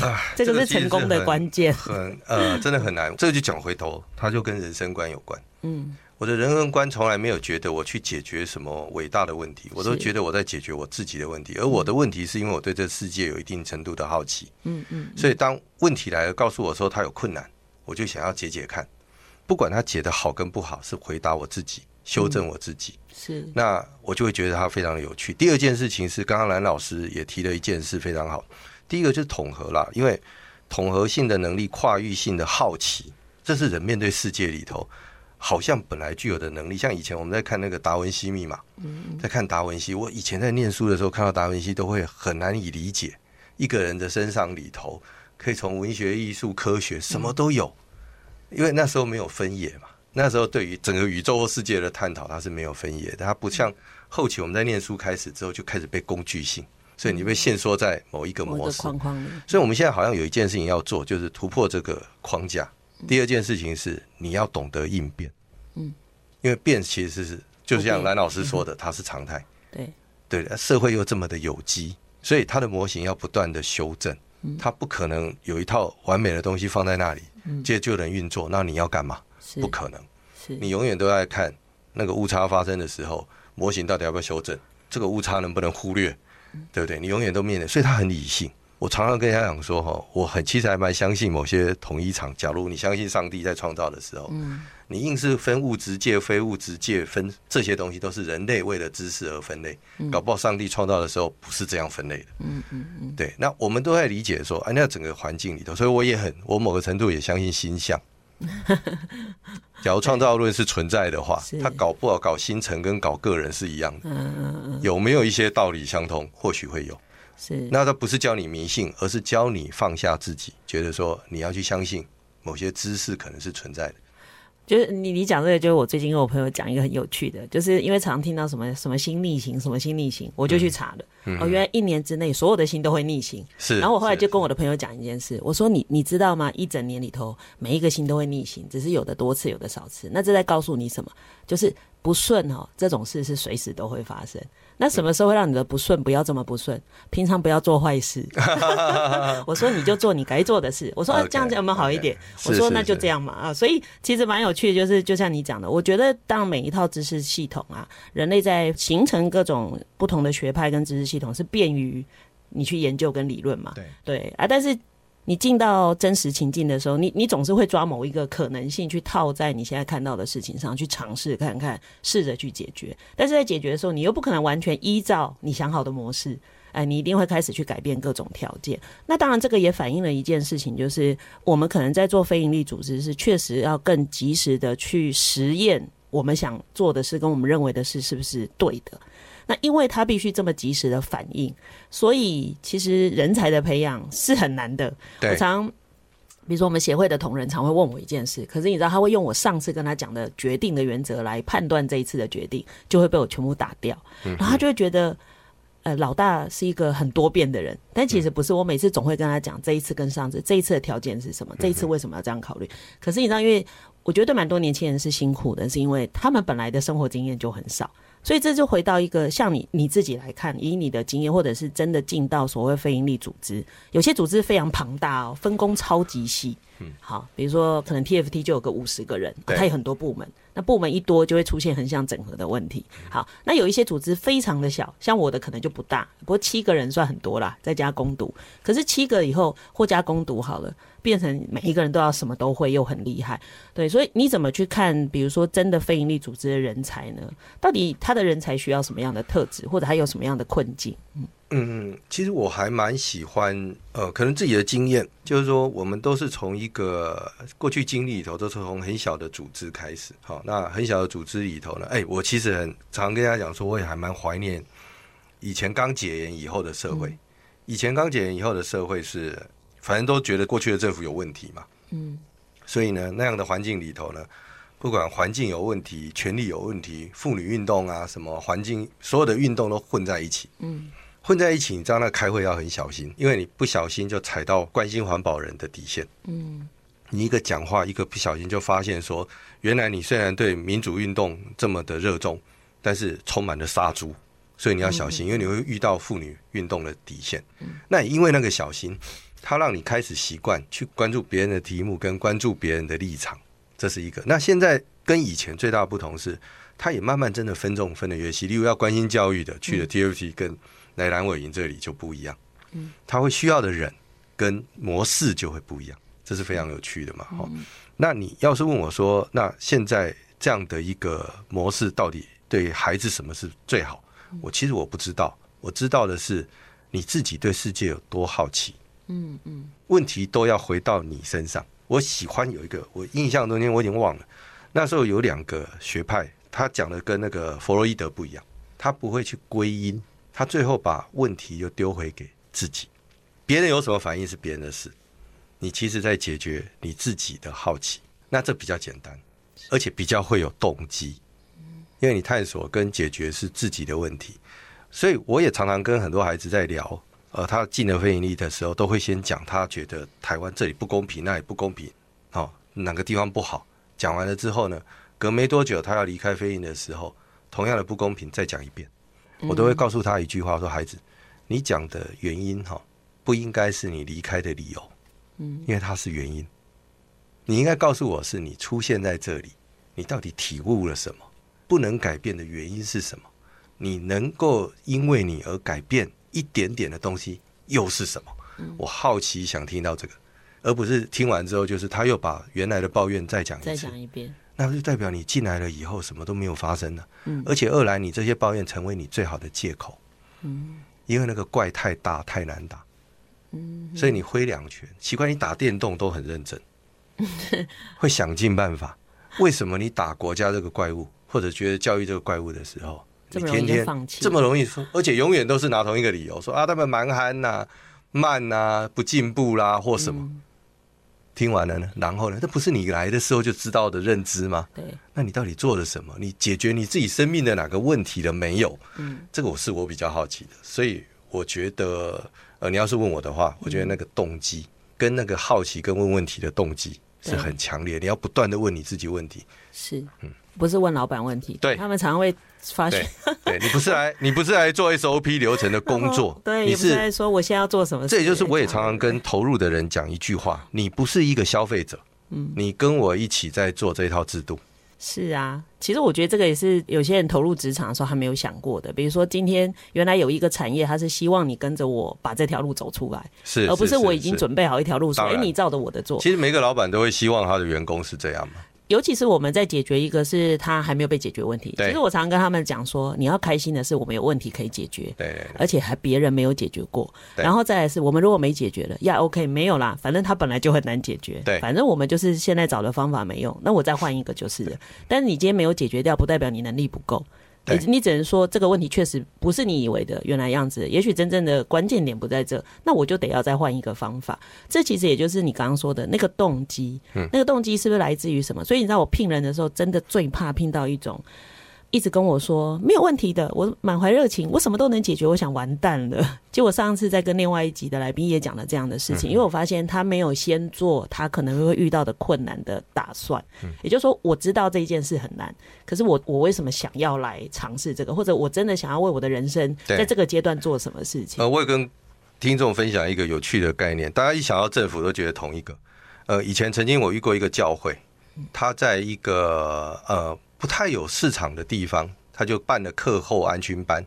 啊，这个是成功的关键，很呃，真的很难。这个就讲回头，它就跟人生观有关。嗯，我的人生观从来没有觉得我去解决什么伟大的问题，我都觉得我在解决我自己的问题。而我的问题是因为我对这世界有一定程度的好奇。嗯嗯，所以当问题来了，告诉我说他有困难，我就想要解解看，不管他解的好跟不好，是回答我自己，修正我自己。是，那我就会觉得他非常的有趣。第二件事情是，刚刚蓝老师也提了一件事，非常好。第一个就是统合啦，因为统合性的能力、跨域性的好奇，这是人面对世界里头好像本来具有的能力。像以前我们在看那个达文西密码，在看达文西，我以前在念书的时候看到达文西都会很难以理解一个人的身上里头可以从文学、艺术、科学什么都有，因为那时候没有分野嘛。那时候对于整个宇宙或世界的探讨，它是没有分野的，它不像后期我们在念书开始之后就开始被工具性，所以你被限缩在某一个模式框框里。所以我们现在好像有一件事情要做，就是突破这个框架。第二件事情是你要懂得应变，嗯，因为变其实是就像蓝老师说的，它是常态。对对，社会又这么的有机，所以它的模型要不断的修正，它不可能有一套完美的东西放在那里，接着就能运作。那你要干嘛？不可能，你永远都在看那个误差发生的时候，模型到底要不要修正？这个误差能不能忽略？对不对？你永远都面临，所以他很理性。我常常跟人家讲说，哈，我很其实还蛮相信某些统一场。假如你相信上帝在创造的时候，你硬是分物质界、非物质界，分这些东西都是人类为了知识而分类。搞不好上帝创造的时候不是这样分类的。嗯嗯嗯。对，那我们都在理解说，哎，那整个环境里头，所以我也很，我某个程度也相信星象。假如创造论是存在的话，他搞不好搞星辰跟搞个人是一样的。有没有一些道理相通？或许会有。是。那他不是教你迷信，而是教你放下自己，觉得说你要去相信某些知识可能是存在的。就是你你讲这个，就是我最近跟我朋友讲一个很有趣的，就是因为常听到什么什么星逆行，什么星逆行，我就去查了。嗯、哦，原来一年之内所有的星都会逆行。是。然后我后来就跟我的朋友讲一件事，我说你你知道吗？一整年里头每一个星都会逆行，只是有的多次，有的少次。那这在告诉你什么？就是不顺哦，这种事是随时都会发生。那什么时候会让你的不顺？不要这么不顺，平常不要做坏事。我说你就做你该做的事。我说这样子有没有好一点？我说那就这样嘛啊。所以其实蛮有趣的，就是就像你讲的，我觉得当每一套知识系统啊，人类在形成各种不同的学派跟知识系统，是便于你去研究跟理论嘛。对对啊，但是。你进到真实情境的时候，你你总是会抓某一个可能性去套在你现在看到的事情上去尝试看看，试着去解决。但是在解决的时候，你又不可能完全依照你想好的模式，哎，你一定会开始去改变各种条件。那当然，这个也反映了一件事情，就是我们可能在做非营利组织是确实要更及时的去实验我们想做的事跟我们认为的事是不是对的。那因为他必须这么及时的反应，所以其实人才的培养是很难的。对我常，比如说我们协会的同仁常会问我一件事，可是你知道他会用我上次跟他讲的决定的原则来判断这一次的决定，就会被我全部打掉。然后他就会觉得，呃，老大是一个很多变的人，但其实不是。我每次总会跟他讲这一次跟上次，这一次的条件是什么，这一次为什么要这样考虑。可是你知道，因为我觉得蛮多年轻人是辛苦的，是因为他们本来的生活经验就很少。所以这就回到一个像你你自己来看，以你的经验，或者是真的进到所谓非营利组织，有些组织非常庞大哦，分工超级细。嗯，好，比如说可能 TFT 就有个五十个人，它有很多部门。那部门一多，就会出现横向整合的问题。好，那有一些组织非常的小，像我的可能就不大，不过七个人算很多啦，再加工读。可是七个以后或加工读好了，变成每一个人都要什么都会，又很厉害。对，所以你怎么去看？比如说，真的非营利组织的人才呢？到底他的人才需要什么样的特质，或者他有什么样的困境？嗯。嗯，其实我还蛮喜欢，呃，可能自己的经验就是说，我们都是从一个过去经历里头，都是从很小的组织开始。好，那很小的组织里头呢，哎，我其实很常跟大家讲说，我也还蛮怀念以前刚解严以后的社会。以前刚解严以后的社会是，反正都觉得过去的政府有问题嘛。嗯，所以呢，那样的环境里头呢，不管环境有问题、权力有问题、妇女运动啊，什么环境，所有的运动都混在一起。嗯。混在一起，你知道那开会要很小心，因为你不小心就踩到关心环保人的底线。嗯，你一个讲话，一个不小心就发现说，原来你虽然对民主运动这么的热衷，但是充满了杀猪，所以你要小心，因为你会遇到妇女运动的底线。那因为那个小心，它让你开始习惯去关注别人的题目，跟关注别人的立场，这是一个。那现在跟以前最大的不同是，他也慢慢真的分众分的越细，例如要关心教育的，去了 TFT 跟。来蓝伟营这里就不一样，嗯，他会需要的人跟模式就会不一样，这是非常有趣的嘛，好，那你要是问我说，那现在这样的一个模式到底对孩子什么是最好？我其实我不知道，我知道的是你自己对世界有多好奇，嗯嗯，问题都要回到你身上。我喜欢有一个，我印象中间我已经忘了，那时候有两个学派，他讲的跟那个弗洛伊德不一样，他不会去归因。他最后把问题又丢回给自己，别人有什么反应是别人的事，你其实在解决你自己的好奇，那这比较简单，而且比较会有动机，因为你探索跟解决是自己的问题，所以我也常常跟很多孩子在聊，呃，他进了非营利的时候，都会先讲他觉得台湾这里不公平，那里不公平，哦，哪个地方不好，讲完了之后呢，隔没多久他要离开非营的时候，同样的不公平再讲一遍，我都会告诉他一句话，说孩子，你讲的原因哈，不应该是你离开的理由。嗯，因为它是原因，你应该告诉我是你出现在这里，你到底体悟了什么？不能改变的原因是什么？你能够因为你而改变一点点的东西又是什么？我好奇想听到这个，而不是听完之后就是他又把原来的抱怨再讲一次，再讲一遍，那就代表你进来了以后什么都没有发生了。嗯，而且二来你这些抱怨成为你最好的借口。嗯，因为那个怪太大太难打。所以你挥两拳，奇怪，你打电动都很认真，会想尽办法。为什么你打国家这个怪物，或者觉得教育这个怪物的时候，你天天这么容易说，而且永远都是拿同一个理由说啊，他们蛮憨呐、慢呐、不进步啦，或什么。听完了呢，然后呢，这不是你来的时候就知道的认知吗？对，那你到底做了什么？你解决你自己生命的哪个问题了没有？嗯，这个我是我比较好奇的，所以我觉得。呃，你要是问我的话，我觉得那个动机跟那个好奇跟问问题的动机是很强烈。你要不断的问你自己问题，是，嗯，不是问老板问题。对，他们常常会发现，对，你不是来，你不是来做 SOP 流程的工作，对，你是来说我现在要做什么？这也就是我也常常跟投入的人讲一句话：你不是一个消费者，嗯，你跟我一起在做这套制度。是啊，其实我觉得这个也是有些人投入职场的时候还没有想过的。比如说，今天原来有一个产业，他是希望你跟着我把这条路走出来，是，而不是我已经准备好一条路，所以你照着我的做。其实每个老板都会希望他的员工是这样嘛。尤其是我们在解决一个是他还没有被解决问题。其实我常常跟他们讲说，你要开心的是我们有问题可以解决，对，而且还别人没有解决过。然后再来是我们如果没解决了，呀，OK，没有啦，反正他本来就很难解决。对，反正我们就是现在找的方法没用，那我再换一个就是了。但是你今天没有解决掉，不代表你能力不够。你只能说这个问题确实不是你以为的原来样子，也许真正的关键点不在这，那我就得要再换一个方法。这其实也就是你刚刚说的那个动机，嗯那个动机是不是来自于什么？所以你知道我聘人的时候，真的最怕聘到一种。一直跟我说没有问题的，我满怀热情，我什么都能解决。我想完蛋了。结果上次在跟另外一集的来宾也讲了这样的事情，因为我发现他没有先做他可能会遇到的困难的打算。也就是说，我知道这一件事很难，可是我我为什么想要来尝试这个，或者我真的想要为我的人生在这个阶段做什么事情？呃，我也跟听众分享一个有趣的概念，大家一想到政府都觉得同一个。呃，以前曾经我遇过一个教会，他在一个呃。不太有市场的地方，他就办了课后安全班，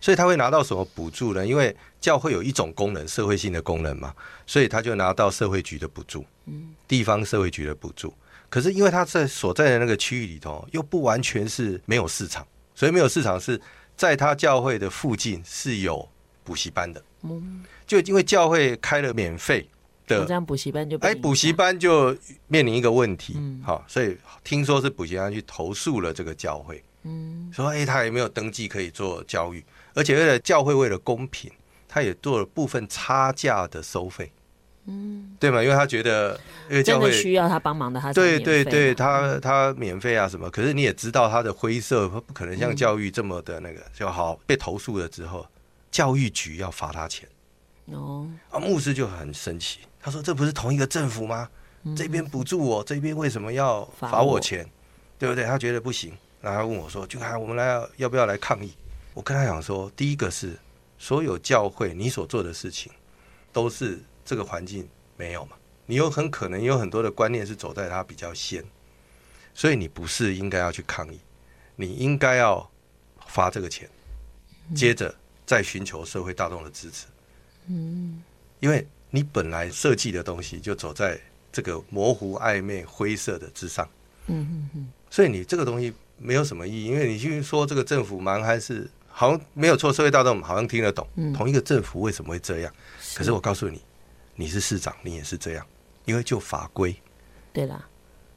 所以他会拿到什么补助呢？因为教会有一种功能，社会性的功能嘛，所以他就拿到社会局的补助，地方社会局的补助。可是因为他在所在的那个区域里头，又不完全是没有市场，所以没有市场是在他教会的附近是有补习班的，就因为教会开了免费。这样补习班就哎，补习班就面临一个问题，好，所以听说是补习班去投诉了这个教会，嗯，说哎，他也没有登记可以做教育，而且为了教会为了公平，他也做了部分差价的收费，嗯，对吗？因为他觉得因为教会需要他帮忙的，他对对对，他他免费啊什么，可是你也知道他的灰色，他不可能像教育这么的那个就好。被投诉了之后，教育局要罚他钱，哦，啊，牧师就很生气。他说：“这不是同一个政府吗？这边补助我，这边为什么要罚我钱？对不对？”他觉得不行，然后他问我说：“俊凯我们来要不要来抗议？”我跟他讲说：“第一个是所有教会你所做的事情，都是这个环境没有嘛？你有很可能有很多的观念是走在他比较先，所以你不是应该要去抗议，你应该要发这个钱，接着再寻求社会大众的支持。嗯，因为。”你本来设计的东西就走在这个模糊、暧昧、灰色的之上，嗯嗯嗯，所以你这个东西没有什么意义，因为你去说这个政府蛮还是好像没有错，社会大众好像听得懂，同一个政府为什么会这样？可是我告诉你，你是市长，你也是这样，因为就法规，对啦，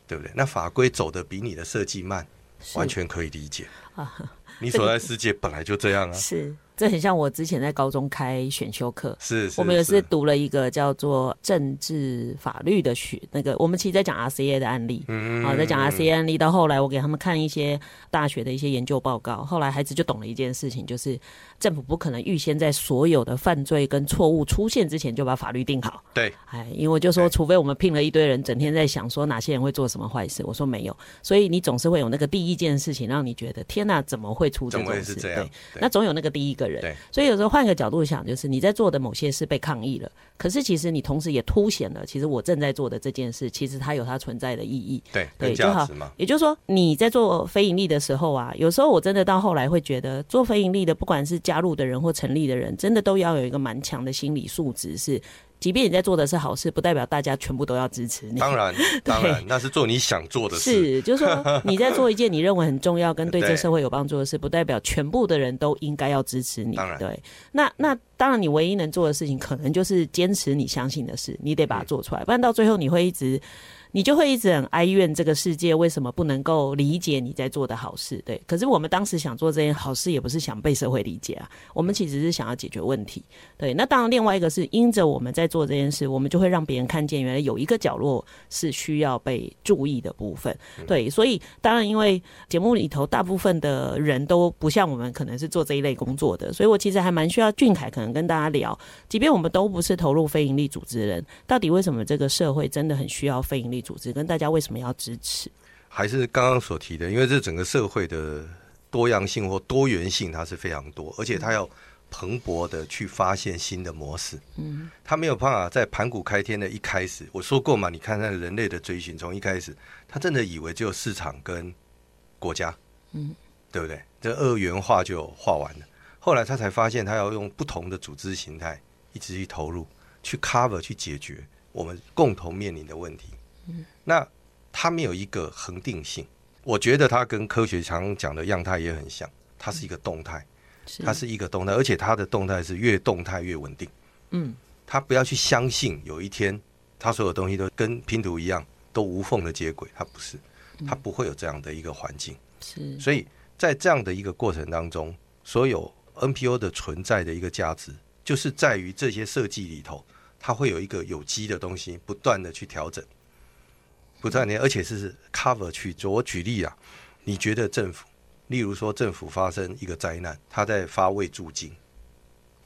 对不对？那法规走的比你的设计慢，完全可以理解啊。你所在世界本来就这样啊，是。这很像我之前在高中开选修课，是，是我们也是读了一个叫做政治法律的学那个，我们其实在讲 RCA 的案例，嗯，好，在讲 RCA 案例，到后来我给他们看一些大学的一些研究报告，后来孩子就懂了一件事情，就是政府不可能预先在所有的犯罪跟错误出现之前就把法律定好，对，哎，因为就说，除非我们聘了一堆人，整天在想说哪些人会做什么坏事，我说没有，所以你总是会有那个第一件事情让你觉得天哪，怎么会出这种事？对，对，那总有那个第一个人，对，所以有时候。换个角度想，就是你在做的某些事被抗议了，可是其实你同时也凸显了，其实我正在做的这件事，其实它有它存在的意义。对，对，就好。也就是说，你在做非盈利的时候啊，有时候我真的到后来会觉得，做非盈利的，不管是加入的人或成立的人，真的都要有一个蛮强的心理素质，是。即便你在做的是好事，不代表大家全部都要支持你。当然，当然，那是做你想做的事。是，就是说 你在做一件你认为很重要跟对这社会有帮助的事，不代表全部的人都应该要支持你。当然，对。那那当然，你唯一能做的事情，可能就是坚持你相信的事，你得把它做出来，不然到最后你会一直。你就会一直很哀怨这个世界为什么不能够理解你在做的好事，对？可是我们当时想做这件好事，也不是想被社会理解啊，我们其实是想要解决问题，对？那当然，另外一个是因着我们在做这件事，我们就会让别人看见，原来有一个角落是需要被注意的部分，对？所以当然，因为节目里头大部分的人都不像我们，可能是做这一类工作的，所以我其实还蛮需要俊凯可能跟大家聊，即便我们都不是投入非营利组织的人，到底为什么这个社会真的很需要非营利组织跟大家为什么要支持？还是刚刚所提的，因为这整个社会的多样性或多元性，它是非常多，而且它要蓬勃的去发现新的模式。嗯，它没有办法在盘古开天的一开始，我说过嘛，你看看人类的追寻，从一开始，他真的以为只有市场跟国家，嗯，对不对？这二元化就画完了。后来他才发现，他要用不同的组织形态，一直去投入，去 cover，去解决我们共同面临的问题。那它没有一个恒定性，我觉得它跟科学常讲的样态也很像，它是一个动态，它是一个动态，而且它的动态是越动态越稳定。嗯，他不要去相信有一天他所有东西都跟拼图一样都无缝的接轨，它不是，它不会有这样的一个环境。是，所以在这样的一个过程当中，所有 NPO 的存在的一个价值，就是在于这些设计里头，它会有一个有机的东西不断的去调整。不断年，而且是 cover 去做。我举例啊，你觉得政府，例如说政府发生一个灾难，他在发慰助金，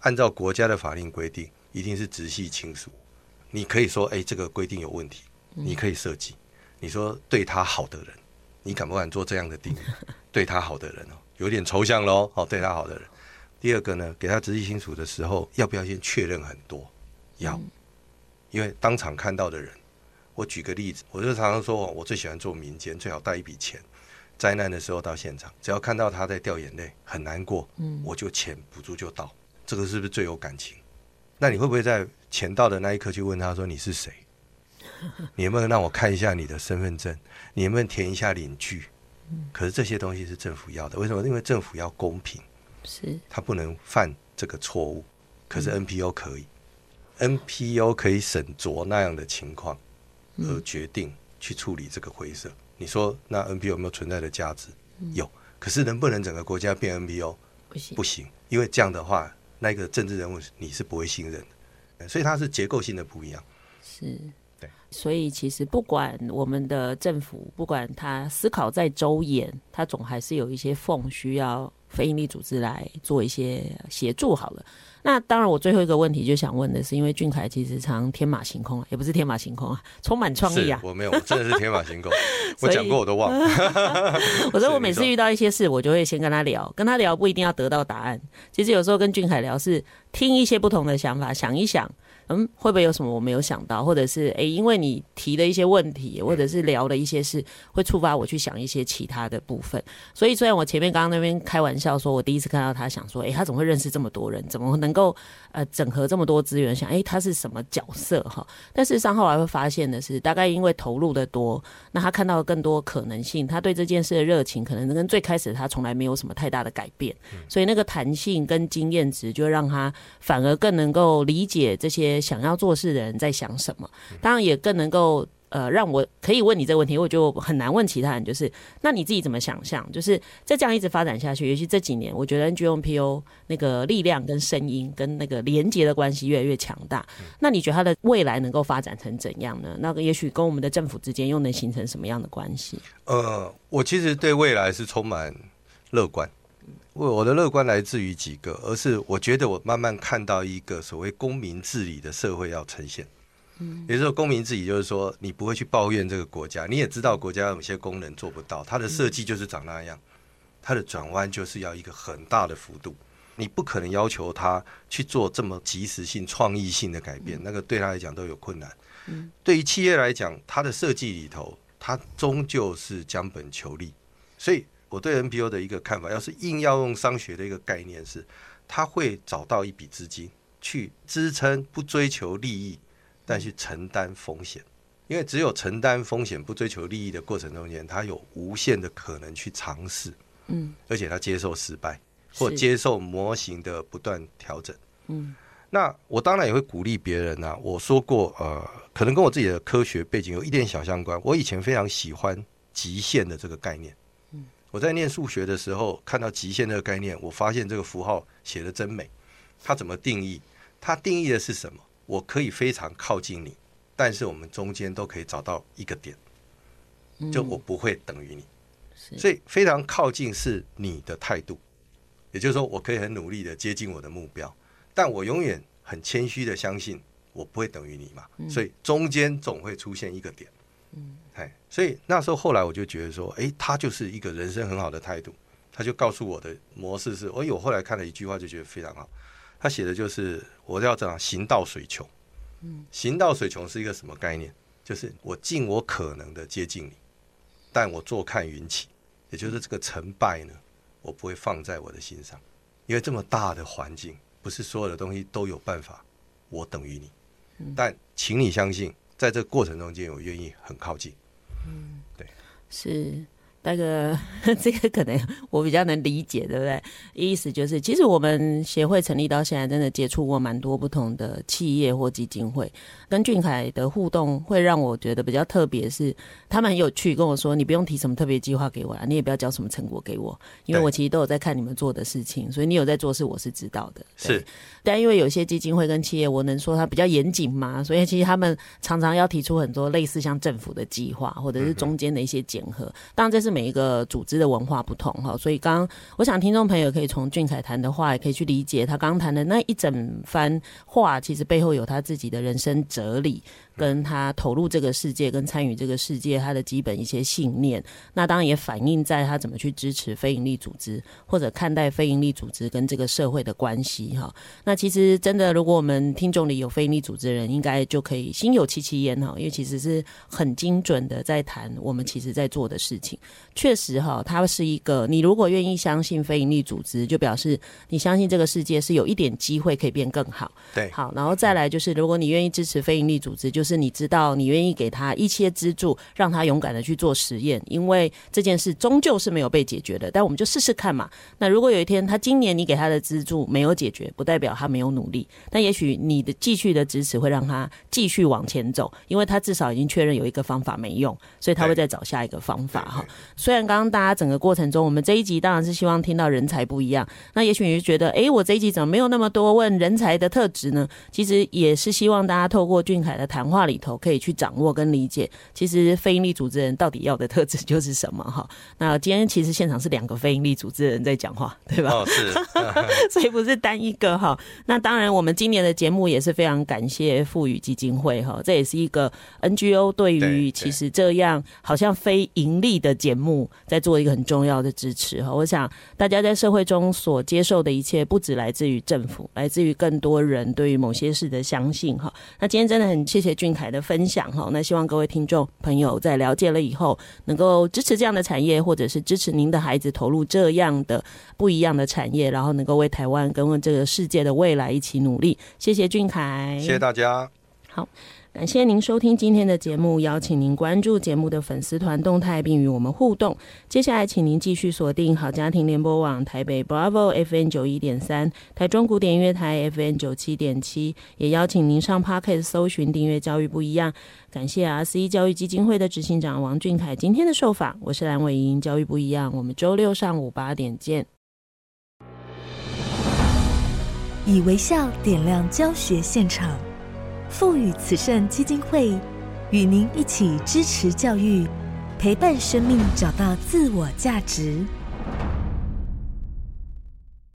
按照国家的法令规定，一定是直系亲属。你可以说，哎，这个规定有问题，你可以设计。你说对他好的人，你敢不敢做这样的定义？对他好的人哦，有点抽象喽。哦，对他好的人。第二个呢，给他直系亲属的时候，要不要先确认很多？要，因为当场看到的人。我举个例子，我就常常说，我最喜欢做民间，最好带一笔钱。灾难的时候到现场，只要看到他在掉眼泪，很难过，嗯，我就钱补助就到。这个是不是最有感情？那你会不会在钱到的那一刻去问他说，你是谁？你能不能让我看一下你的身份证？你能不能填一下领据？可是这些东西是政府要的，为什么？因为政府要公平，是，他不能犯这个错误。可是 NPO 可以，嗯，NPO 可以审酌那样的情况。而决定去处理这个灰色，你说那 NPO 有没有存在的价值？有，可是能不能整个国家变 NPO？不行，不行，因为这样的话，那个政治人物你是不会信任的，所以它是结构性的不一样。是，对，所以其实不管我们的政府，不管他思考再周延，他总还是有一些缝需要非营利组织来做一些协助。好了。那当然，我最后一个问题就想问的是，因为俊凯其实常天马行空，也不是天马行空啊，充满创意啊。我没有，我真的是天马行空。我讲过我都忘了。我说我每次遇到一些事，我就会先跟他聊，跟他聊不一定要得到答案。其实有时候跟俊凯聊是听一些不同的想法，想一想。嗯，会不会有什么我没有想到，或者是诶，因为你提的一些问题，或者是聊的一些事，会触发我去想一些其他的部分。所以虽然我前面刚刚那边开玩笑说，我第一次看到他，想说，诶，他怎么会认识这么多人？怎么能够呃整合这么多资源？想，诶，他是什么角色哈？但事实上后来会发现的是，大概因为投入的多，那他看到更多可能性，他对这件事的热情，可能跟最开始他从来没有什么太大的改变。所以那个弹性跟经验值，就让他反而更能够理解这些。想要做事的人在想什么，当然也更能够呃，让我可以问你这个问题，我就很难问其他人。就是，那你自己怎么想象？就是再这样一直发展下去，尤其这几年，我觉得 NGO、NPO 那个力量跟声音跟那个连接的关系越来越强大。那你觉得它的未来能够发展成怎样呢？那个也许跟我们的政府之间又能形成什么样的关系？呃，我其实对未来是充满乐观。我我的乐观来自于几个，而是我觉得我慢慢看到一个所谓公民治理的社会要呈现。嗯，也就是说，公民治理就是说，你不会去抱怨这个国家，你也知道国家有些功能做不到，它的设计就是长那样，它的转弯就是要一个很大的幅度，你不可能要求他去做这么及时性、创意性的改变，那个对他来讲都有困难。嗯，对于企业来讲，它的设计里头，它终究是将本求利，所以我对 NPO 的一个看法，要是硬要用商学的一个概念是，他会找到一笔资金去支撑，不追求利益。但去承担风险，因为只有承担风险、不追求利益的过程中间，他有无限的可能去尝试，嗯，而且他接受失败或接受模型的不断调整，嗯。那我当然也会鼓励别人呐、啊。我说过，呃，可能跟我自己的科学背景有一点小相关。我以前非常喜欢极限的这个概念，嗯，我在念数学的时候看到极限这个概念，我发现这个符号写的真美。它怎么定义？它定义的是什么？我可以非常靠近你，但是我们中间都可以找到一个点，就我不会等于你，所以非常靠近是你的态度，也就是说，我可以很努力的接近我的目标，但我永远很谦虚的相信我不会等于你嘛，所以中间总会出现一个点，嗯，哎，所以那时候后来我就觉得说，哎，他就是一个人生很好的态度，他就告诉我的模式是，哎，我后来看了一句话就觉得非常好。他写的就是我要怎样行到水穷，嗯，行到水穷是一个什么概念？就是我尽我可能的接近你，但我坐看云起，也就是这个成败呢，我不会放在我的心上，因为这么大的环境，不是所有的东西都有办法我等于你，但请你相信，在这个过程中间，我愿意很靠近，是。那个 这个可能我比较能理解，对不对？意思就是，其实我们协会成立到现在，真的接触过蛮多不同的企业或基金会，跟俊凯的互动会让我觉得比较特别，是他们很有趣，跟我说：“你不用提什么特别计划给我啊，你也不要交什么成果给我，因为我其实都有在看你们做的事情，所以你有在做事，我是知道的。”是，但因为有些基金会跟企业，我能说它比较严谨嘛，所以其实他们常常要提出很多类似像政府的计划，或者是中间的一些检核。当然，这是。是每一个组织的文化不同哈，所以刚刚我想听众朋友可以从俊凯谈的话，也可以去理解他刚刚谈的那一整番话，其实背后有他自己的人生哲理。跟他投入这个世界，跟参与这个世界，他的基本一些信念，那当然也反映在他怎么去支持非营利组织，或者看待非营利组织跟这个社会的关系哈。那其实真的，如果我们听众里有非营利组织的人，应该就可以心有戚戚焉哈，因为其实是很精准的在谈我们其实在做的事情。确实哈，它是一个，你如果愿意相信非营利组织，就表示你相信这个世界是有一点机会可以变更好。对，好，然后再来就是，如果你愿意支持非营利组织，就是。是你知道，你愿意给他一些资助，让他勇敢的去做实验，因为这件事终究是没有被解决的。但我们就试试看嘛。那如果有一天他今年你给他的资助没有解决，不代表他没有努力。但也许你的继续的支持会让他继续往前走，因为他至少已经确认有一个方法没用，所以他会再找下一个方法哈。虽然刚刚大家整个过程中，我们这一集当然是希望听到人才不一样。那也许你就觉得，哎，我这一集怎么没有那么多问人才的特质呢？其实也是希望大家透过俊凯的谈话。话里头可以去掌握跟理解，其实非营利组织人到底要的特质就是什么哈。那今天其实现场是两个非营利组织的人在讲话，对吧？哦，是，所以不是单一个哈。那当然，我们今年的节目也是非常感谢富予基金会哈，这也是一个 NGO 对于其实这样好像非盈利的节目在做一个很重要的支持哈。我想大家在社会中所接受的一切，不只来自于政府，来自于更多人对于某些事的相信哈。那今天真的很谢谢俊。俊凯的分享哈，那希望各位听众朋友在了解了以后，能够支持这样的产业，或者是支持您的孩子投入这样的不一样的产业，然后能够为台湾跟为这个世界的未来一起努力。谢谢俊凯，谢谢大家。好。感谢您收听今天的节目，邀请您关注节目的粉丝团动态，并与我们互动。接下来，请您继续锁定好家庭联播网台北 Bravo FM 九一点三、台中古典音乐台 FM 九七点七，也邀请您上 Podcast 搜寻订阅教育不一样。感谢 R C 教育基金会的执行长王俊凯今天的受访，我是蓝伟莹，教育不一样，我们周六上午八点见。以微笑点亮教学现场。赋予慈善基金会与您一起支持教育，陪伴生命找到自我价值。